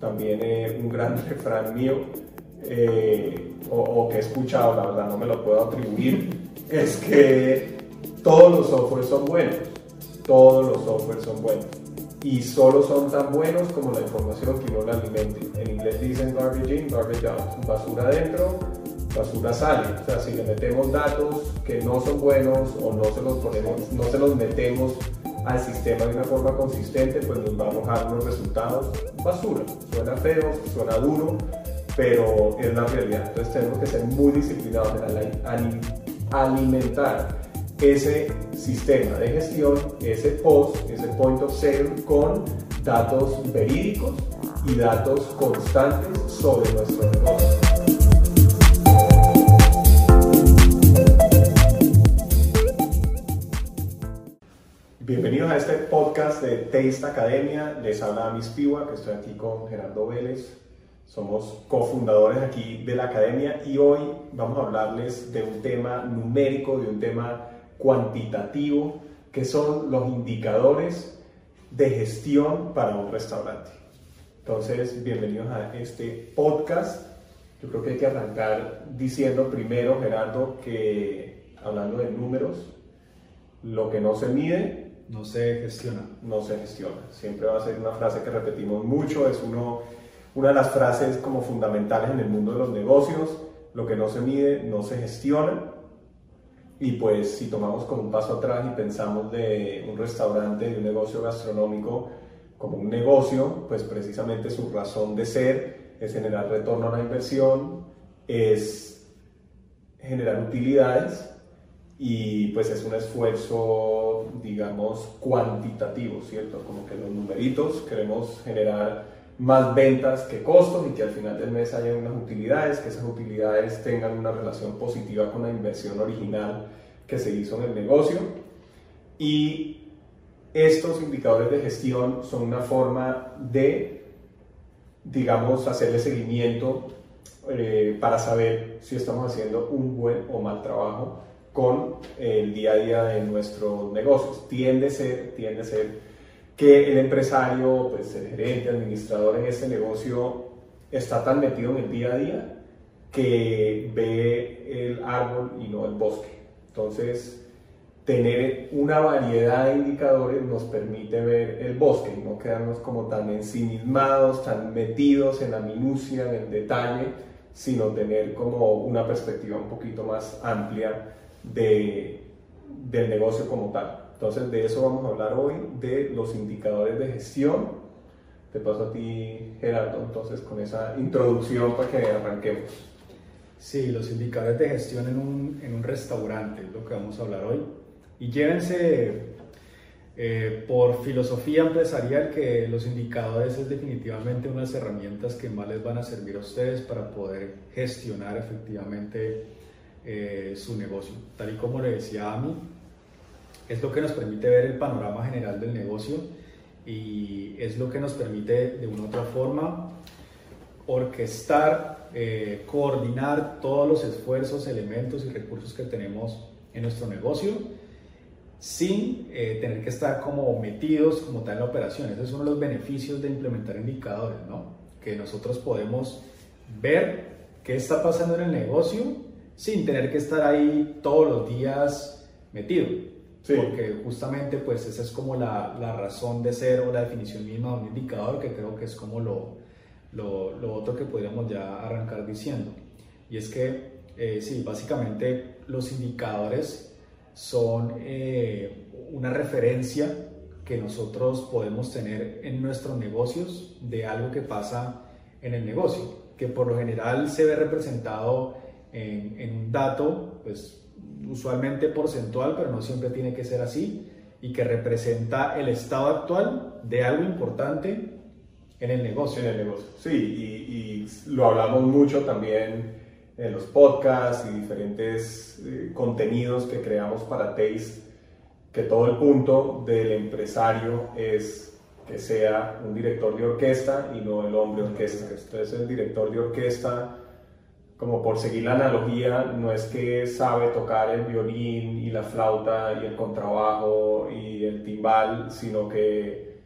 también eh, un gran refrán mío, eh, o, que he escuchado, la verdad no me lo puedo atribuir, es que todos los softwares son buenos, todos los softwares son buenos y solo son tan buenos como la información que uno le alimente. En inglés dicen garbage in, garbage out, basura adentro, basura sale. O sea, si le metemos datos que no son buenos o no se los ponemos, no se los metemos al sistema de una forma consistente, pues nos va a arrojar unos resultados basura. Suena feo, suena duro, pero es la realidad. Entonces tenemos que ser muy disciplinados en alimentar ese sistema de gestión, ese post, ese point of sale con datos verídicos y datos constantes sobre nuestro negocio. Bienvenidos a este podcast de Taste Academia. Les habla Miss Piwa, que estoy aquí con Gerardo Vélez. Somos cofundadores aquí de la academia y hoy vamos a hablarles de un tema numérico, de un tema cuantitativo, que son los indicadores de gestión para un restaurante. Entonces, bienvenidos a este podcast. Yo creo que hay que arrancar diciendo primero, Gerardo, que hablando de números, lo que no se mide no se gestiona. No se gestiona. Siempre va a ser una frase que repetimos mucho, es uno, una de las frases como fundamentales en el mundo de los negocios. Lo que no se mide no se gestiona. Y pues si tomamos como un paso atrás y pensamos de un restaurante, de un negocio gastronómico como un negocio, pues precisamente su razón de ser es generar retorno a la inversión, es generar utilidades y pues es un esfuerzo, digamos, cuantitativo, ¿cierto? Como que los numeritos queremos generar más ventas que costos y que al final del mes haya unas utilidades, que esas utilidades tengan una relación positiva con la inversión original que se hizo en el negocio. Y estos indicadores de gestión son una forma de, digamos, hacerle seguimiento eh, para saber si estamos haciendo un buen o mal trabajo con el día a día de nuestros negocios. Tiende a ser, tiende a ser que el empresario, pues el gerente, administrador en este negocio está tan metido en el día a día que ve el árbol y no el bosque. Entonces, tener una variedad de indicadores nos permite ver el bosque y no quedarnos como tan ensimismados, tan metidos en la minucia, en el detalle, sino tener como una perspectiva un poquito más amplia de, del negocio como tal. Entonces de eso vamos a hablar hoy, de los indicadores de gestión. Te paso a ti, Gerardo, entonces con esa introducción para que arranquemos. Sí, los indicadores de gestión en un, en un restaurante es lo que vamos a hablar hoy. Y llévense eh, por filosofía empresarial que los indicadores es definitivamente unas herramientas que más les van a servir a ustedes para poder gestionar efectivamente eh, su negocio. Tal y como le decía a mí, es lo que nos permite ver el panorama general del negocio y es lo que nos permite de una u otra forma orquestar, eh, coordinar todos los esfuerzos, elementos y recursos que tenemos en nuestro negocio sin eh, tener que estar como metidos como tal en la operación. Ese es uno de los beneficios de implementar indicadores, ¿no? Que nosotros podemos ver qué está pasando en el negocio sin tener que estar ahí todos los días metido. Porque justamente pues esa es como la, la, razón de ser o la definición misma de un indicador que creo que es como lo, lo, lo otro que podríamos ya arrancar diciendo. Y es que eh, sí, básicamente los indicadores son eh, una referencia que nosotros podemos tener en nuestros negocios de algo que pasa en el negocio, que por lo general se ve representado en, en un dato, pues usualmente porcentual, pero no siempre tiene que ser así, y que representa el estado actual de algo importante en el negocio. En el negocio, sí, y, lo hablamos mucho también en los podcasts y diferentes eh, contenidos que creamos para Taste, que todo el punto del empresario es que sea un director de orquesta y no el hombre orquesta. Entonces el director de orquesta como por seguir la analogía, no es que sabe tocar el violín y la flauta y el contrabajo y el timbal, sino que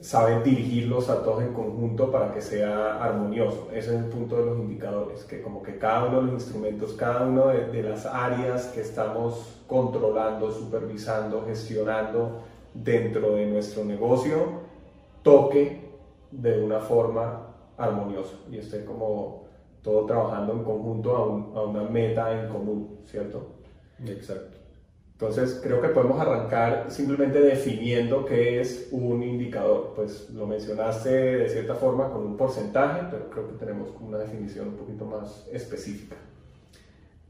sabe dirigirlos a todos en conjunto para que sea armonioso. Ese es el punto de los indicadores, que como que cada uno de los instrumentos, cada una de, de las áreas que estamos controlando, supervisando, gestionando dentro de nuestro negocio, toque de una forma armoniosa y esté como todo trabajando en conjunto a, a una meta en común, ¿cierto? Exacto. Entonces creo que podemos arrancar simplemente definiendo qué es un indicador. Pues lo mencionaste de cierta forma con un porcentaje, pero creo que tenemos una definición un poquito más específica.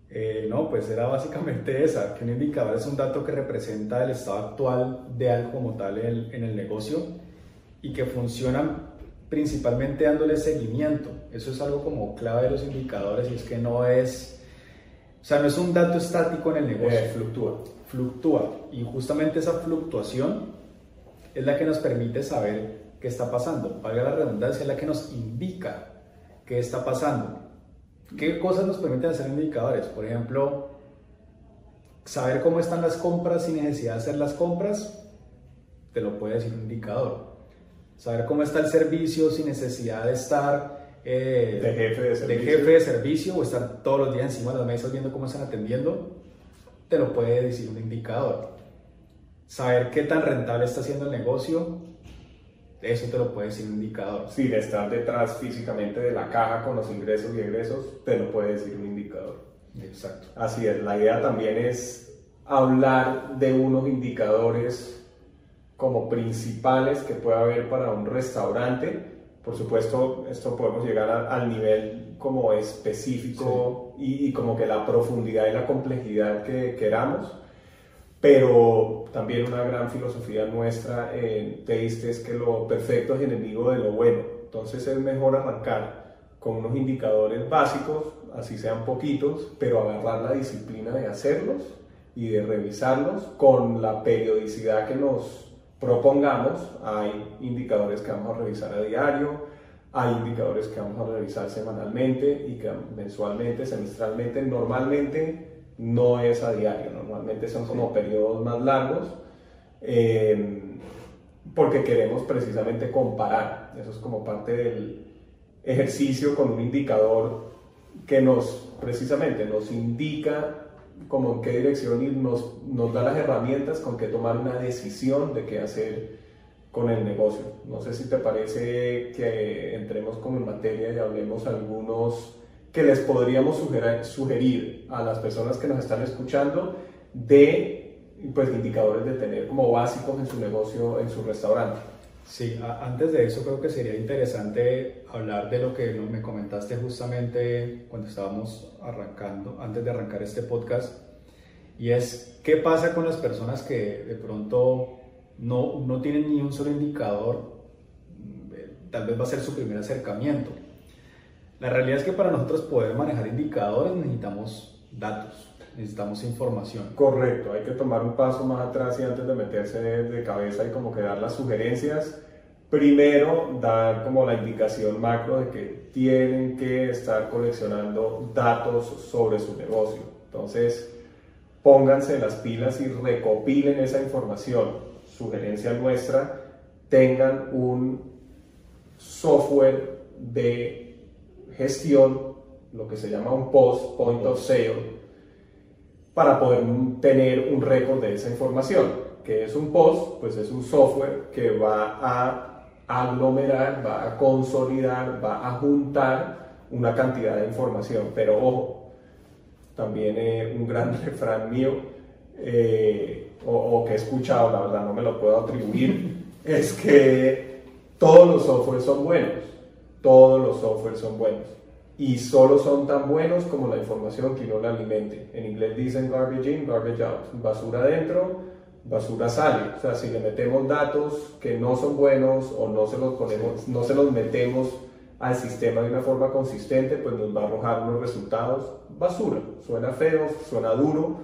Eh, no, pues era básicamente esa, que un indicador es un dato que representa el estado actual de algo como tal en en el negocio y que funciona principalmente dándole seguimiento. Eso es algo como clave de los indicadores y es que no es, o sea, no es un dato estático en el negocio. Eh, fluctúa. Fluctúa y justamente esa fluctuación es la que nos permite saber qué está pasando. Valga la redundancia, es la que nos indica qué está pasando. ¿Qué cosas nos permiten hacer indicadores? Por ejemplo, saber cómo están las compras sin necesidad de hacer las compras, te lo puede decir un indicador. Saber cómo está el servicio sin necesidad de estar eh, de, jefe de, servicio. de jefe de servicio o estar todos los días encima de las mesas viendo cómo están atendiendo, te lo puede decir un indicador. Saber qué tan rentable está haciendo el negocio, eso te lo puede decir un indicador. Sí, de estar detrás físicamente de la caja con los ingresos y egresos, te lo puede decir un indicador. Exacto. Así es, la idea también es hablar de unos indicadores como principales que puede haber para un restaurante. Por supuesto, esto podemos llegar a, al nivel como específico sí. y, y, como que la profundidad y la complejidad que queramos. Pero también una gran filosofía nuestra en Taste es que lo perfecto es enemigo de lo bueno. Entonces es mejor arrancar con unos indicadores básicos, así sean poquitos, pero agarrar la disciplina de hacerlos y de revisarlos con la periodicidad que nos propongamos. Hay indicadores que vamos a revisar a diario, hay indicadores que vamos a revisar semanalmente y que mensualmente, semestralmente, normalmente no es a diario, normalmente son como periodos más largos, eh, porque queremos precisamente comparar. Eso es como parte del ejercicio con un indicador que nos precisamente nos indica como en qué dirección ir, nos, nos da las herramientas con que tomar una decisión de qué hacer con el negocio. No sé si te parece que entremos como en materia y hablemos algunos que les podríamos sugerir, sugerir a las personas que nos están escuchando de pues, indicadores de tener como básicos en su negocio, en su restaurante. Sí, antes de eso creo que sería interesante hablar de lo que me comentaste justamente cuando estábamos arrancando, antes de arrancar este podcast, y es qué pasa con las personas que de pronto no, no tienen ni un solo indicador, tal vez va a ser su primer acercamiento. La realidad es que para nosotros poder manejar indicadores necesitamos datos, necesitamos información. Correcto, hay que tomar un paso más atrás y antes de meterse de cabeza y como que dar las sugerencias, primero dar como la indicación macro de que tienen que estar coleccionando datos sobre su negocio. Entonces, pónganse las pilas y recopilen esa información. Sugerencia nuestra, tengan un software de gestión, lo que se llama un post, point of sale, para poder tener un récord de esa información. que es un post? Pues es un software que va a aglomerar, va a consolidar, va a juntar una cantidad de información. Pero ojo, también eh, un gran refrán mío, eh, o, o, que he escuchado, la verdad no me lo puedo atribuir, es que todos los softwares son buenos, todos los softwares son buenos y solo son tan buenos como la información que uno le alimente. En inglés dicen garbage in, garbage out, basura adentro, basura sale. O sea, si le metemos datos que no son buenos o no se los ponemos, no se los metemos al sistema de una forma consistente, pues nos va a arrojar unos resultados basura. Suena feo, suena duro,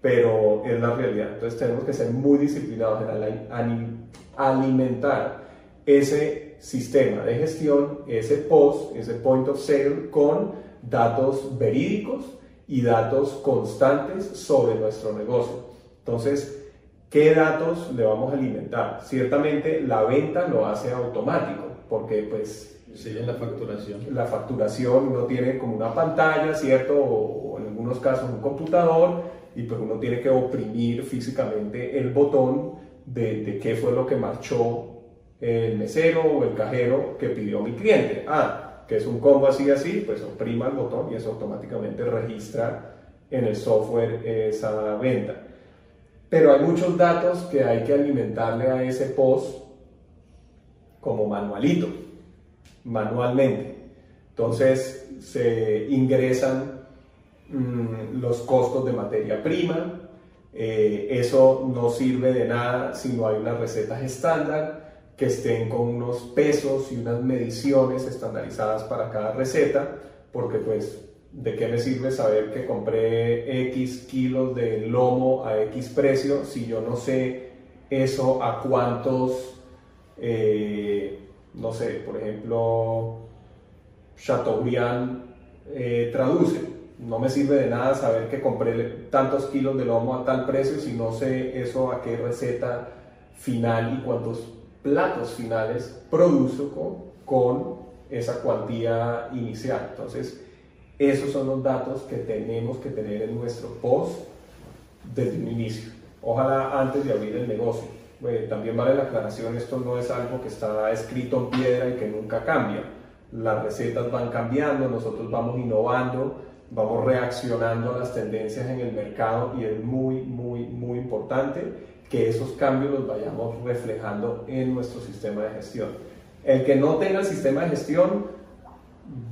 pero es la realidad. Entonces tenemos que ser muy disciplinados en alimentar ese sistema de gestión, ese post, ese point of sale con datos verídicos y datos constantes sobre nuestro negocio. Entonces, ¿qué datos le vamos a alimentar? Ciertamente la venta lo hace automático, porque pues... Sí, la facturación. La facturación uno tiene como una pantalla, ¿cierto? O, en algunos casos un computador, y pues uno tiene que oprimir físicamente el botón de, de qué fue lo que marchó el mesero o el cajero que pidió mi cliente. Ah, que es un combo así así, pues oprima el botón y eso automáticamente registra en el software esa venta. Pero hay muchos datos que hay que alimentarle a ese post como manualito, manualmente. Entonces se ingresan mm, los costos de materia prima, eh, eso no sirve de nada si no hay unas recetas estándar que estén con unos pesos y unas mediciones estandarizadas para cada receta, porque pues ¿de qué me sirve saber que compré X kilos de lomo a X precio si yo no sé eso a cuántos, eh, no sé, por ejemplo, Chateaubriand eh, traduce? No me sirve de nada saber que compré tantos kilos de lomo a tal precio si no sé eso a qué receta final y cuántos platos finales produzco con esa cuantía inicial. Entonces, esos son los datos que tenemos que tener en nuestro post desde un inicio. Ojalá antes de abrir el negocio. Eh, también vale la aclaración, esto no es algo que está escrito en piedra y que nunca cambia. Las recetas van cambiando, nosotros vamos innovando, vamos reaccionando a las tendencias en el mercado y es muy, muy, muy importante que esos cambios los vayamos reflejando en nuestro sistema de gestión. El que no tenga el sistema de gestión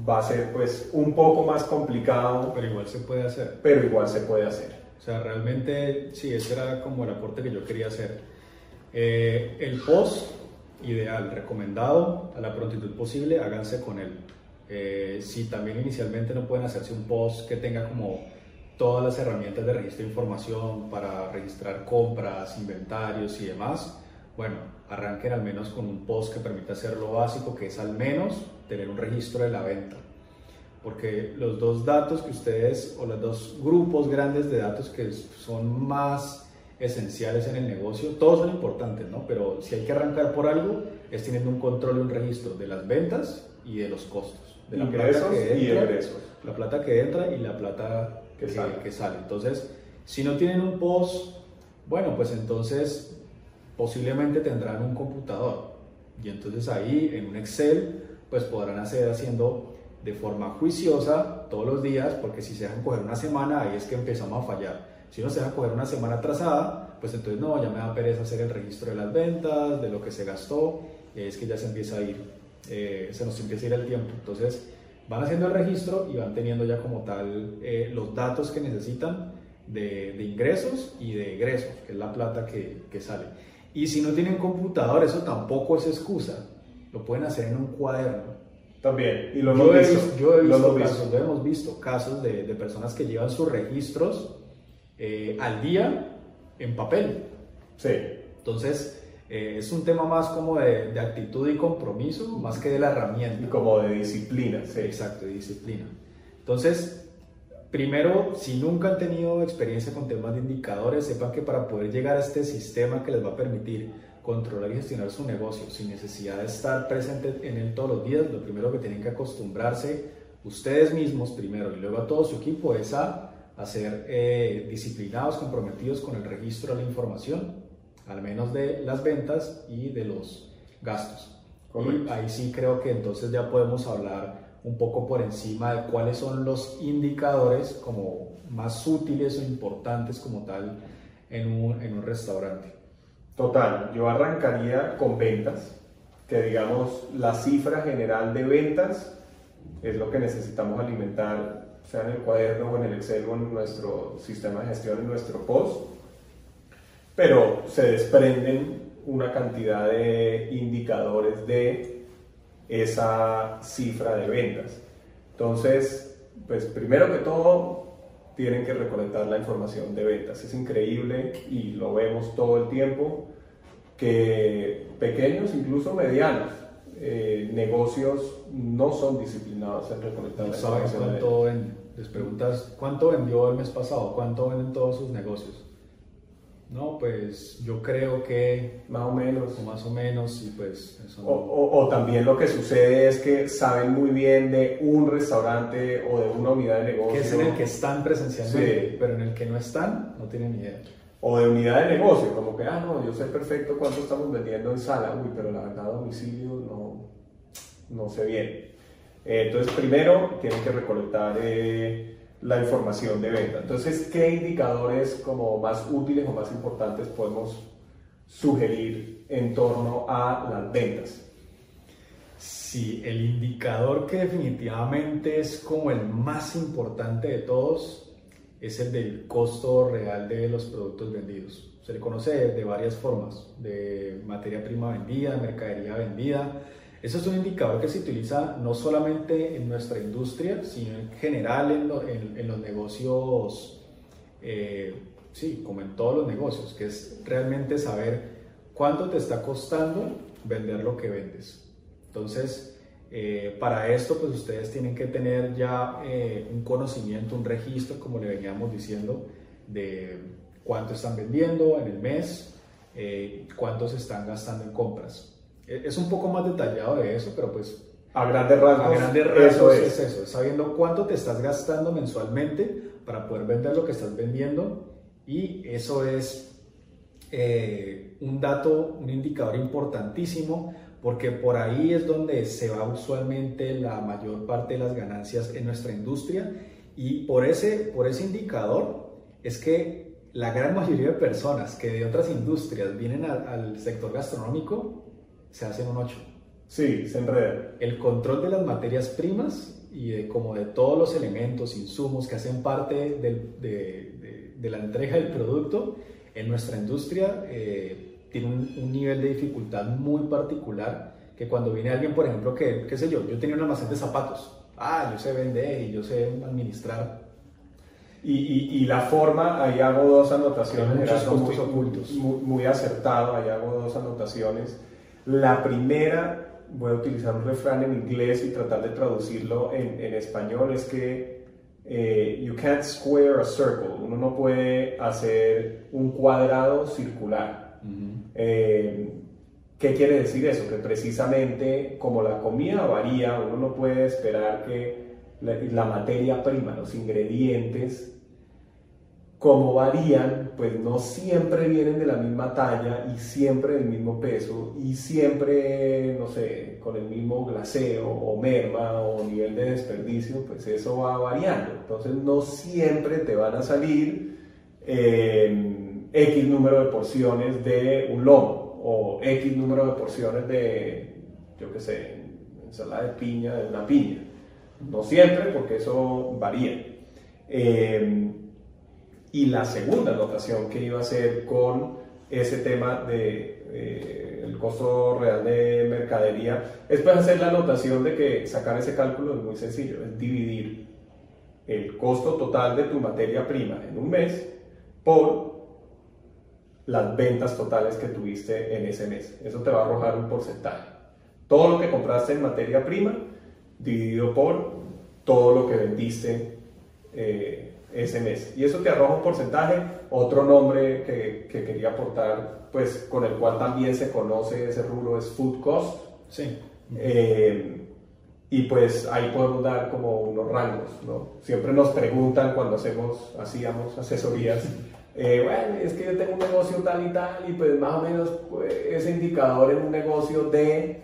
va a ser pues un poco más complicado. Pero igual se puede hacer. Pero igual se puede hacer. O sea, realmente sí, ese era como el aporte que yo quería hacer. Eh, el post ideal, recomendado a la prontitud posible, háganse con él. Eh, si también inicialmente no pueden hacerse un post que tenga como todas las herramientas de registro de información para registrar compras, inventarios y demás, bueno, arranquen al menos con un post que permita hacer lo básico, que es al menos tener un registro de la venta. Porque los dos datos que ustedes, o los dos grupos grandes de datos que son más esenciales en el negocio, todos son importantes, ¿no? Pero si hay que arrancar por algo, es teniendo un control y un registro de las ventas y de los costos. De la plata que entra, y La plata que entra y la plata que, sale. que sale. Entonces, si no tienen un post, bueno, pues entonces posiblemente tendrán un computador. Y entonces ahí en un Excel, pues podrán hacer haciendo de forma juiciosa todos los días, porque si se dejan coger una semana, ahí es que empezamos a fallar. Si no se deja coger una semana atrasada, pues entonces no, ya me da pereza hacer el registro de las ventas, de lo que se gastó, y ahí es que ya se empieza a ir, eh, se nos empieza a ir el tiempo. Entonces, van haciendo el registro y van teniendo ya como tal eh, los datos que necesitan de, ingresos y de egresos, que es la plata que, que, sale. Y si no tienen computador, eso tampoco es excusa. Lo pueden hacer en un cuaderno. También, y lo hemos visto. yo he visto casos, hemos visto casos de, de, personas que llevan sus registros eh, al día en papel. Sí. Entonces, eh, es un tema más como de, actitud y compromiso, más que de la herramienta. Y como de disciplina, sí. Exacto, de disciplina. Entonces, primero, si nunca han tenido experiencia con temas de indicadores, sepan que para poder llegar a este sistema que les va a permitir controlar y gestionar su negocio sin necesidad de estar presente en él todos los días, lo primero que tienen que acostumbrarse ustedes mismos primero y luego a todo su equipo es a, ser eh, disciplinados, comprometidos con el registro de la información al menos de las ventas y de los gastos. Y ahí sí creo que entonces ya podemos hablar un poco por encima de cuáles son los indicadores como más útiles o importantes como tal en un, en un restaurante. Total, yo arrancaría con ventas, que digamos la cifra general de ventas es lo que necesitamos alimentar, sea en el cuaderno o en el Excel o en nuestro sistema de gestión, en nuestro post pero se desprenden una cantidad de indicadores de esa cifra de ventas. Entonces, pues primero que todo, tienen que recolectar la información de ventas. Es increíble y lo vemos todo el tiempo que pequeños, incluso medianos, eh, negocios no son disciplinados en recolectar la información. Cuánto les preguntas, ¿cuánto vendió el mes pasado? ¿Cuánto venden todos sus negocios? No, pues yo creo que... Más o menos. O más o menos, y pues eso o, también lo que sucede es que saben muy bien de un restaurante o de una unidad de negocio. Que es en el que están presencialmente, pero en el que no están, no tienen ni idea. O de unidad de negocio, como que, ah, no, yo sé perfecto cuánto estamos vendiendo en sala, uy, pero la verdad a domicilio no, no sé bien. Eh, entonces, primero tienen que recolectar... Eh, la información de venta. Entonces, ¿qué indicadores como más útiles o más importantes podemos sugerir en torno a las ventas? Sí, el indicador que definitivamente es como el más importante de todos es el del costo real de los productos vendidos. Se le conoce de, varias formas, de materia prima vendida, mercadería vendida, eso es un indicador que se utiliza no solamente en nuestra industria, sino en general en, los negocios, eh, sí, como en todos los negocios, que es realmente saber cuánto te está costando vender lo que vendes. Entonces, eh, para esto, pues ustedes tienen que tener ya eh, un conocimiento, un registro, como le veníamos diciendo, de cuánto están vendiendo en el mes, cuánto se están gastando en compras. E, es un poco más detallado de eso, pero pues a grandes rasgos, a grandes rasgos eso es. eso, sabiendo cuánto te estás gastando mensualmente para poder vender lo que estás vendiendo y eso es eh, un dato, un indicador importantísimo porque por ahí es donde se va usualmente la mayor parte de las ganancias en nuestra industria y por ese, por ese indicador es que la gran mayoría de personas que de otras industrias vienen al sector gastronómico se hacen un 8. Sí, se enreda. El control de las materias primas y de, como de todos los elementos, insumos que hacen parte de, de, la entrega del producto en nuestra industria eh, tiene un, nivel de dificultad muy particular que cuando viene alguien, por ejemplo, que, qué sé yo, yo tenía un almacén de zapatos, ah, yo sé vender y yo sé administrar. Y, y, y la forma, ahí hago dos anotaciones, muchos costos ocultos. Muy, muy acertado, ahí hago dos anotaciones la primera, voy a utilizar un refrán en inglés y tratar de traducirlo en, en español, es que eh, you can't square a circle, uno no puede hacer un cuadrado circular. Eh, ¿Qué quiere decir eso? Que precisamente como la comida varía, uno no puede esperar que la materia prima, los ingredientes, como varían, pues no siempre vienen de la misma talla y siempre del mismo peso y siempre, no sé, con el mismo glaseo o merma o nivel de desperdicio, pues eso va variando. Entonces no siempre te van a salir eh, X número de porciones de un lomo o X número de porciones de, yo qué sé, ensalada de piña, de una piña. No siempre, porque eso varía. Eh, y la segunda anotación que iba a hacer con ese tema de eh, el costo real de mercadería es pues hacer la anotación de que sacar ese cálculo es muy sencillo, es dividir el costo total de tu materia prima en un mes por las ventas totales que tuviste en ese mes. Eso te va a arrojar un porcentaje. Todo lo que compraste en materia prima dividido por todo lo que vendiste eh, ese mes. Y eso te arroja un porcentaje, otro nombre que, que, quería aportar, pues con el cual también se conoce ese rubro es food cost. Sí. Eh, y pues ahí podemos dar como unos rangos, ¿no? Siempre nos preguntan cuando hacemos, hacíamos asesorías, eh, bueno, es que yo tengo un negocio tal y tal, y pues más o menos pues, ese indicador en un negocio de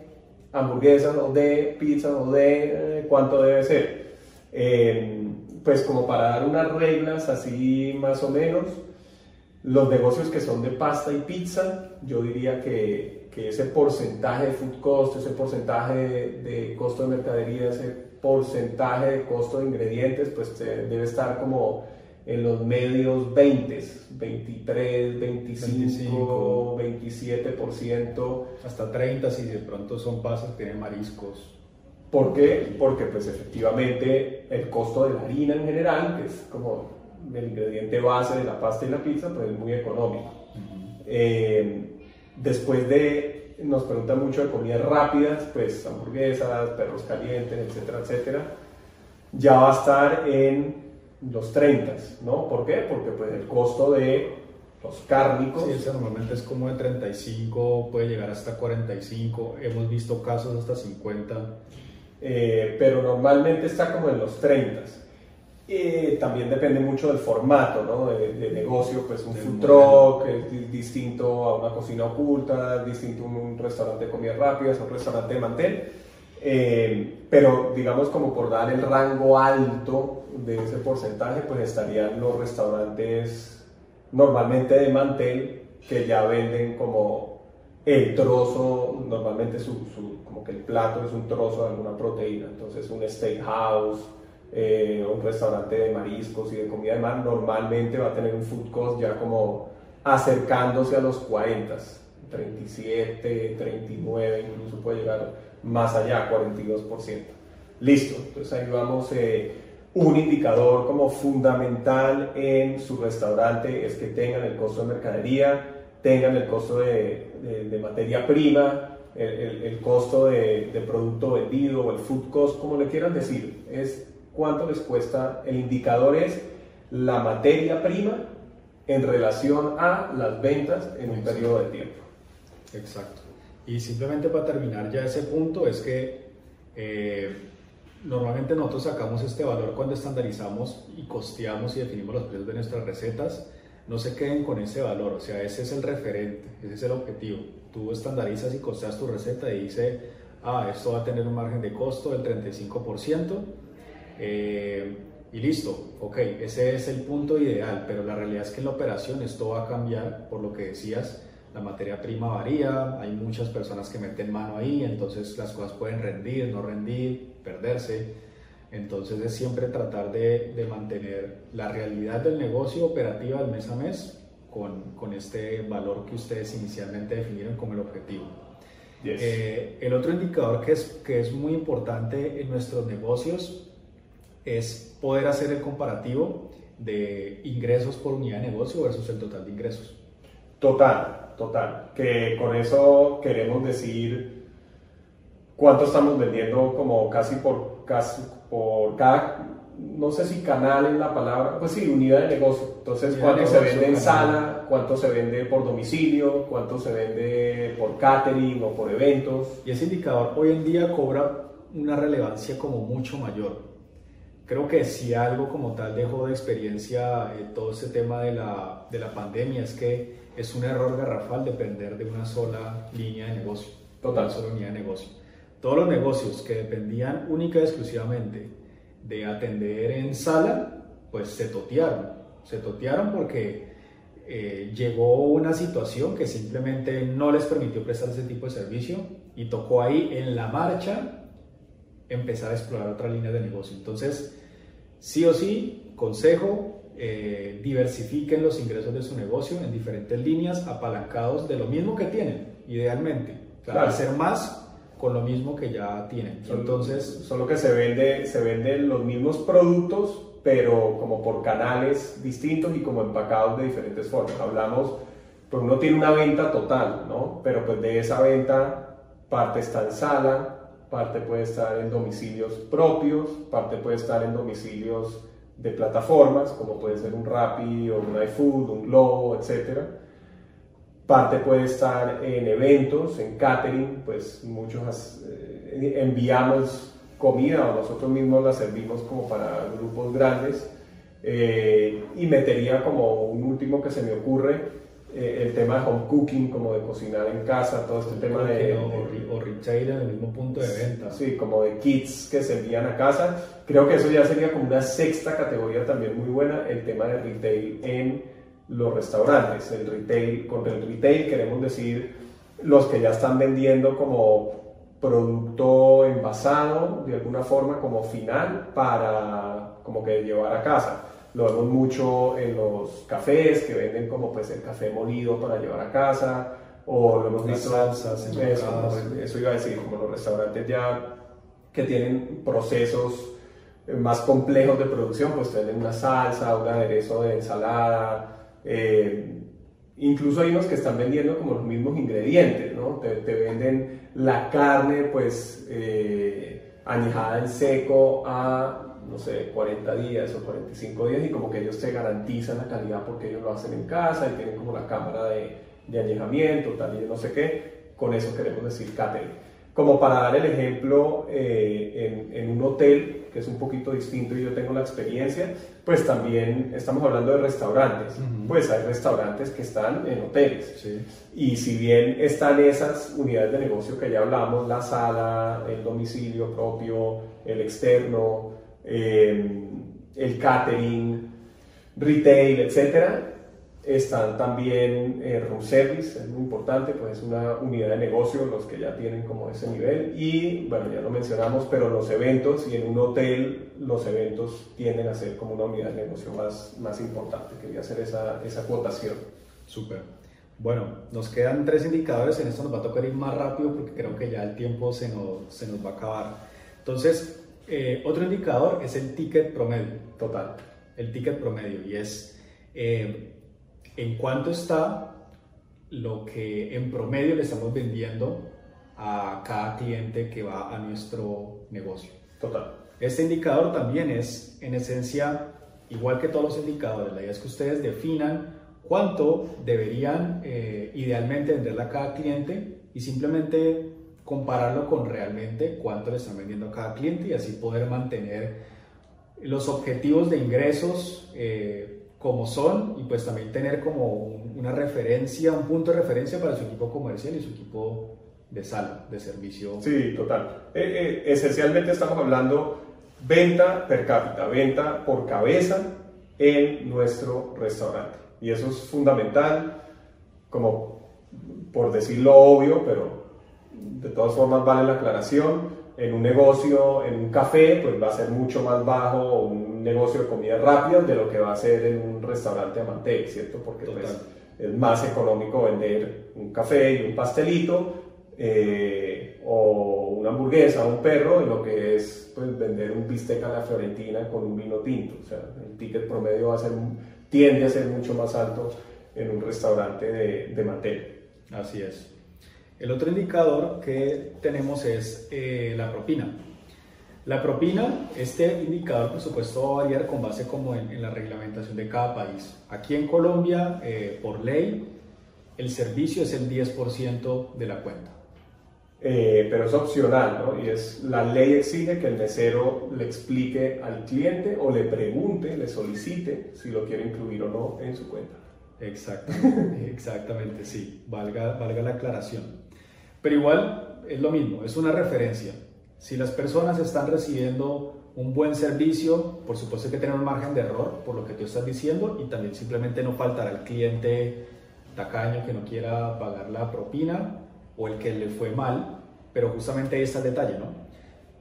hamburguesas o de pizza o de eh, cuánto debe ser pues como para dar unas reglas así más o menos, los negocios que son de pasta y pizza, yo diría que, que ese porcentaje de food cost, ese porcentaje de, costo de mercadería, ese porcentaje de costo de ingredientes, pues debe estar como en los medios 20, 23, 25, 27%. Hasta 30 si de pronto son pasas que tienen mariscos. ¿Por qué? Porque pues efectivamente el costo de la harina en general, que es como el ingrediente base de la pasta y la pizza, pues es muy económico. Eh, después de, nos preguntan mucho de comidas rápidas, pues hamburguesas, perros calientes, etcétera, etcétera, ya va a estar en los 30, ¿no? ¿Por qué? Porque pues el costo de los cárnicos. Sí, ese normalmente es como de 35, puede llegar hasta 45, hemos visto casos hasta 50. Eh, pero normalmente está como en los 30. Eh, también depende mucho del formato ¿no? de, negocio, pues un food truck es distinto a una cocina oculta, distinto a un restaurante de comida rápida, es un restaurante de mantel. Eh, pero digamos como por dar el rango alto de ese porcentaje, pues estarían los restaurantes normalmente de mantel que ya venden como el trozo, normalmente su, como que el plato es un trozo de alguna proteína, entonces un steakhouse, eh, un restaurante de mariscos y de comida de mar, normalmente va a tener un food cost ya como acercándose a los 40, 37, 39, incluso puede llegar más allá, 42%. Listo, entonces ahí vamos. Eh, un indicador como fundamental en su restaurante es que tengan el costo de mercadería, tengan el costo de, de, materia prima, el, el, costo de, de, producto vendido o el food cost, como le quieran decir. Es cuánto les cuesta, el indicador es la materia prima en relación a las ventas en un periodo de tiempo. Exacto. Y simplemente para terminar ya ese punto es que eh, normalmente nosotros sacamos este valor cuando estandarizamos y costeamos y definimos los precios de nuestras recetas. No se queden con ese valor, o sea, ese es el referente, ese es el objetivo. Tú estandarizas y costeas tu receta y dice, ah, esto va a tener un margen de costo del 35%. Eh, y listo, ok, ese es el punto ideal, pero la realidad es que en la operación esto va a cambiar, por lo que decías, la materia prima varía, hay muchas personas que meten mano ahí, entonces las cosas pueden rendir, no rendir, perderse. Entonces es siempre tratar de, de mantener la realidad del negocio operativa del mes a mes con, con este valor que ustedes inicialmente definieron como el objetivo. Eh, el otro indicador que es, que es muy importante en nuestros negocios es poder hacer el comparativo de ingresos por unidad de negocio versus el total de ingresos. Total, total. Que con eso queremos decir cuánto estamos vendiendo como casi por, casi por cada, no sé si canal es la palabra, pues sí, unidad de negocio. Entonces, cuánto se vende en sala, cuánto se vende por domicilio, cuánto se vende por catering o por eventos. Y ese indicador hoy en día cobra una relevancia como mucho mayor. Creo que si algo como tal dejó de experiencia eh, todo este tema de la, de la pandemia es que es un error garrafal depender de una sola línea de negocio, total, sola unidad de negocio. Todos los negocios que dependían única y exclusivamente de atender en sala, pues se totearon. Se totearon porque eh, llegó una situación que simplemente no les permitió prestar ese tipo de servicio y tocó ahí en la marcha empezar a explorar otra línea de negocio. Entonces, sí o sí, consejo, eh, diversifiquen los ingresos de su negocio en diferentes líneas, apalancados de lo mismo que tienen, idealmente. Claro. Hacer más con lo mismo que ya tienen. Entonces, solo que se vende, se venden los mismos productos, pero como por canales distintos y como empacados de diferentes formas. Hablamos, pues uno tiene una venta total, ¿no? Pero pues de esa venta parte está en sala, parte puede estar en domicilios propios, parte puede estar en domicilios de plataformas, como puede ser un Rappi o un iFood, un Globo, etc. Parte puede estar en eventos, en catering, pues muchos eh, enviamos comida o nosotros mismos la servimos como para grupos grandes. Eh, y metería como un último que se me ocurre, eh, el tema de home cooking, como de cocinar en casa, todo este tema de, O, retail en el mismo punto de venta. Sí, como de kits que se envían a casa. Creo que eso ya sería como una sexta categoría también muy buena, el tema de retail en los restaurantes. El retail, con el retail queremos decir los que ya están vendiendo como producto envasado de alguna forma como final para como que llevar a casa lo vemos mucho en los cafés que venden como pues el café molido para llevar a casa, o lo hemos visto, salsas, eso, eso iba a decir, como los restaurantes ya que tienen procesos eh, más complejos de producción, pues tienen una salsa, un aderezo de ensalada, eh, incluso hay unos que están vendiendo como los mismos ingredientes, ¿no? Te, venden la carne pues eh, añejada en seco a no sé, 40 días o 45 días y como que ellos te garantizan la calidad porque ellos lo hacen en casa y tienen como la cámara de, de añejamiento, tal y no sé qué. Con eso queremos decir catering. Como para dar el ejemplo, eh, en, un hotel, que es un poquito distinto y yo tengo la experiencia, pues también estamos hablando de restaurantes. Pues hay restaurantes que están en hoteles. Y si bien están esas unidades de negocio que ya hablamos, la sala, el domicilio propio, el externo, eh, el catering, retail, etcétera, están también eh, room service, es muy importante, pues es una unidad de negocio los que ya tienen como ese nivel. Y bueno, ya lo mencionamos, pero los eventos y en un hotel los eventos tienden a ser como una unidad de negocio más, más importante. Quería hacer esa, esa cuotación. Súper. Bueno, nos quedan tres indicadores, en esto nos va a tocar ir más rápido porque creo que ya el tiempo se nos, se nos va a acabar. Entonces, eh, otro indicador es el ticket promedio. Total. El ticket promedio y es... Eh, en cuánto está lo que en promedio le estamos vendiendo a cada cliente que va a nuestro negocio. Total. Este indicador también es, en esencia, igual que todos los indicadores, la idea es que ustedes definan cuánto deberían eh, idealmente venderle a cada cliente y simplemente compararlo con realmente cuánto le están vendiendo a cada cliente y así poder mantener los objetivos de ingresos eh, como son y pues también tener como una referencia, un punto de referencia para su equipo comercial y su equipo de sala, de servicio. Sí, total. Eh, eh, esencialmente estamos hablando venta per cápita, venta por cabeza en nuestro restaurante. Y eso es fundamental, como por decirlo obvio, pero de todas formas vale la aclaración. En un negocio, en un café, pues va a ser mucho más bajo, un negocio de comida rápida de lo que va a ser en un restaurante a ¿cierto? Porque pues, es más económico vender un café y un pastelito eh, o una hamburguesa o un perro de lo que es pues, vender un bistec a la fiorentina con un vino tinto. O sea, el ticket promedio va a ser, tiende a ser mucho más alto en un restaurante de, de Así es. El otro indicador que tenemos es eh, la propina. La propina, este indicador por supuesto va a variar con base como en, la reglamentación de cada país. Aquí en Colombia, eh, por ley, el servicio es el 10% de la cuenta. Eh, pero es opcional, ¿no? Y es, la ley exige que el mesero le explique al cliente o le pregunte, le solicite si lo quiere incluir o no en su cuenta. Exactamente, exactamente, sí, valga, valga la aclaración. Pero igual es lo mismo, es una referencia. Si las personas están recibiendo un buen servicio, por supuesto que tener un margen de error por lo que tú estás diciendo y también simplemente no faltará el cliente tacaño que no quiera pagar la propina o el que le fue mal, pero justamente ahí está el detalle, ¿no?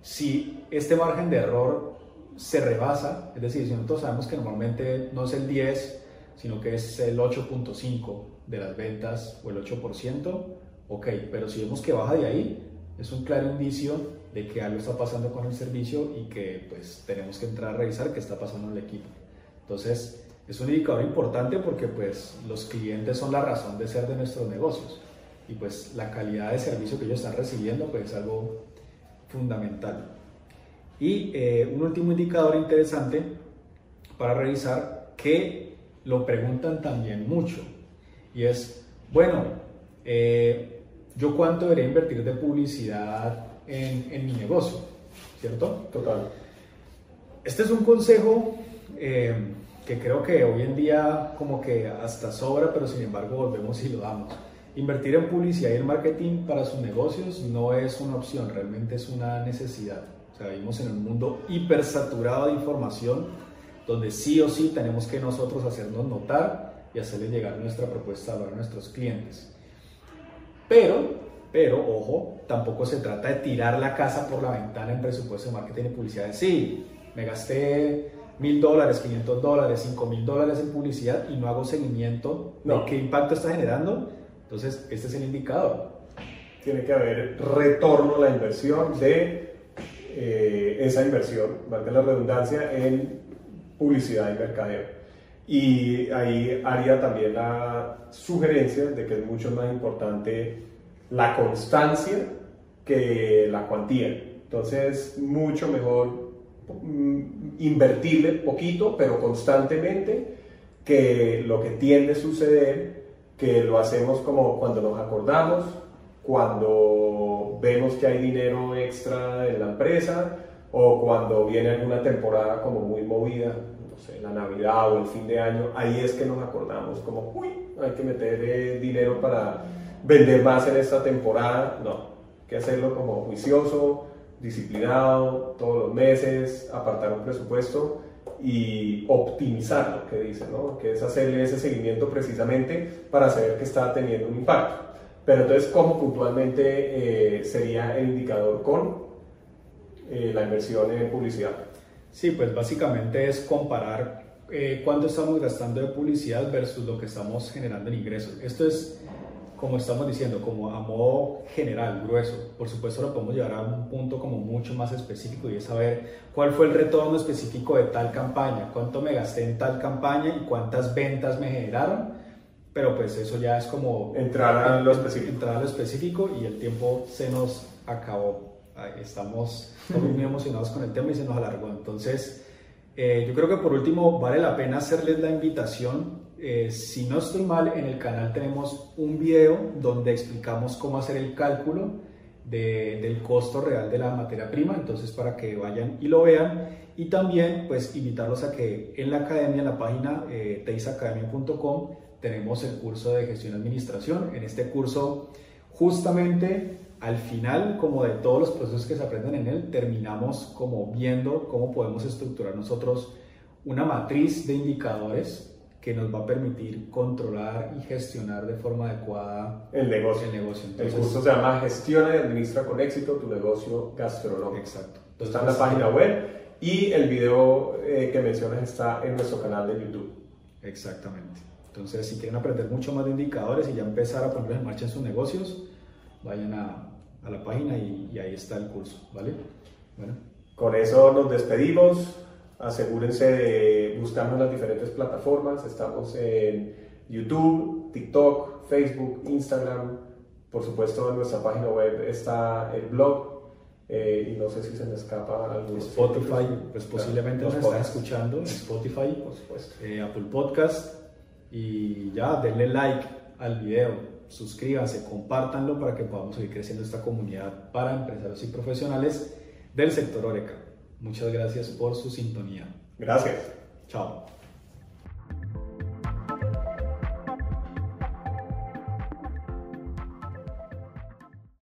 Si este margen de error se rebasa, es decir, si nosotros sabemos que normalmente no es el 10, sino que es el 8.5 de las ventas o el 8%, ok, pero si vemos que baja de ahí, es un claro indicio de que algo está pasando con el servicio y que pues tenemos que entrar a revisar qué está pasando en el equipo. Entonces, es un indicador importante porque pues los clientes son la razón de ser de nuestros negocios y pues la calidad de servicio que ellos están recibiendo pues es algo fundamental. Y eh, un último indicador interesante para revisar que lo preguntan también mucho y es, bueno, eh, ¿yo cuánto debería invertir de publicidad en, mi negocio, ¿cierto? Total. Este es un consejo eh, que creo que hoy en día como que hasta sobra, pero sin embargo volvemos y lo damos. Invertir en publicidad y en marketing para sus negocios no es una opción, realmente es una necesidad. O sea, vivimos en un mundo hipersaturado de información donde sí o sí tenemos que nosotros hacernos notar y hacerle llegar nuestra propuesta a nuestros clientes. Pero pero, ojo, tampoco se trata de tirar la casa por la ventana en presupuesto de marketing y publicidad. Sí, me gasté mil dólares, 500 dólares, cinco mil dólares en publicidad y no hago seguimiento de qué impacto está generando. Entonces, este es el indicador. Tiene que haber retorno a la inversión de eh, esa inversión, valga la redundancia, en publicidad y mercadeo. Y ahí haría también la sugerencia de que es mucho más importante la constancia que la cuantía. Entonces, mucho mejor mm, invertirle poquito, pero constantemente, que lo que tiende a suceder, que lo hacemos como cuando nos acordamos, cuando vemos que hay dinero extra en la empresa o cuando viene alguna temporada como muy movida, no sé, la Navidad o el fin de año, ahí es que nos acordamos como, uy, hay que meter eh, dinero para vender más en esta temporada. No, hay que hacerlo como juicioso, disciplinado, todos los meses, apartar un presupuesto y optimizar lo que dice, ¿no? que es hacerle ese seguimiento precisamente para saber que está teniendo un impacto. Pero entonces, ¿cómo puntualmente eh, sería el indicador con eh, la inversión en publicidad? Sí, pues básicamente es comparar eh, cuánto estamos gastando de publicidad versus lo que estamos generando en ingresos. Esto es, como estamos diciendo, como a modo general, grueso. Por supuesto lo podemos llevar a un punto como mucho más específico y es saber cuál fue el retorno específico de tal campaña, cuánto me gasté en tal campaña y cuántas ventas me generaron pero pues eso ya es como entrar a lo específico. Entrar a lo específico y el tiempo se nos acabó. Estamos muy emocionados con el tema y se nos alargó. Entonces, eh, yo creo que por último vale la pena hacerles la invitación. Eh, si no estoy mal, en el canal tenemos un video donde explicamos cómo hacer el cálculo de, del costo real de la materia prima, entonces para que vayan y lo vean. Y también pues invitarlos a que en la academia, en la página eh, teisacademia.com, tenemos el curso de gestión y administración. En este curso, justamente al final, como de todos los procesos que se aprenden en él, terminamos como viendo cómo podemos estructurar nosotros una matriz de indicadores que nos va a permitir controlar y gestionar de forma adecuada el negocio. El, negocio. el curso se llama Gestiona y Administra con éxito tu negocio gastronómico. Exacto. está en la página web y el video eh, que mencionas está en nuestro canal de YouTube. Exactamente. Entonces, si quieren aprender mucho más de indicadores y ya empezar a poner en marcha en sus negocios, vayan a, a la página y, y, ahí está el curso, ¿vale? Bueno. Con eso nos despedimos. Asegúrense de buscarnos en las diferentes plataformas. Estamos en YouTube, TikTok, Facebook, Instagram. Por supuesto, en nuestra página web está el blog. Eh, y no sé si se me escapa algún Spotify, pues posiblemente nos están escuchando en Spotify, por supuesto. Eh, Apple Podcast y ya, denle like al video, suscríbanse, compártanlo para que podamos seguir creciendo esta comunidad para empresarios y profesionales del sector Oreca. Muchas gracias por su sintonía. Gracias. Chao.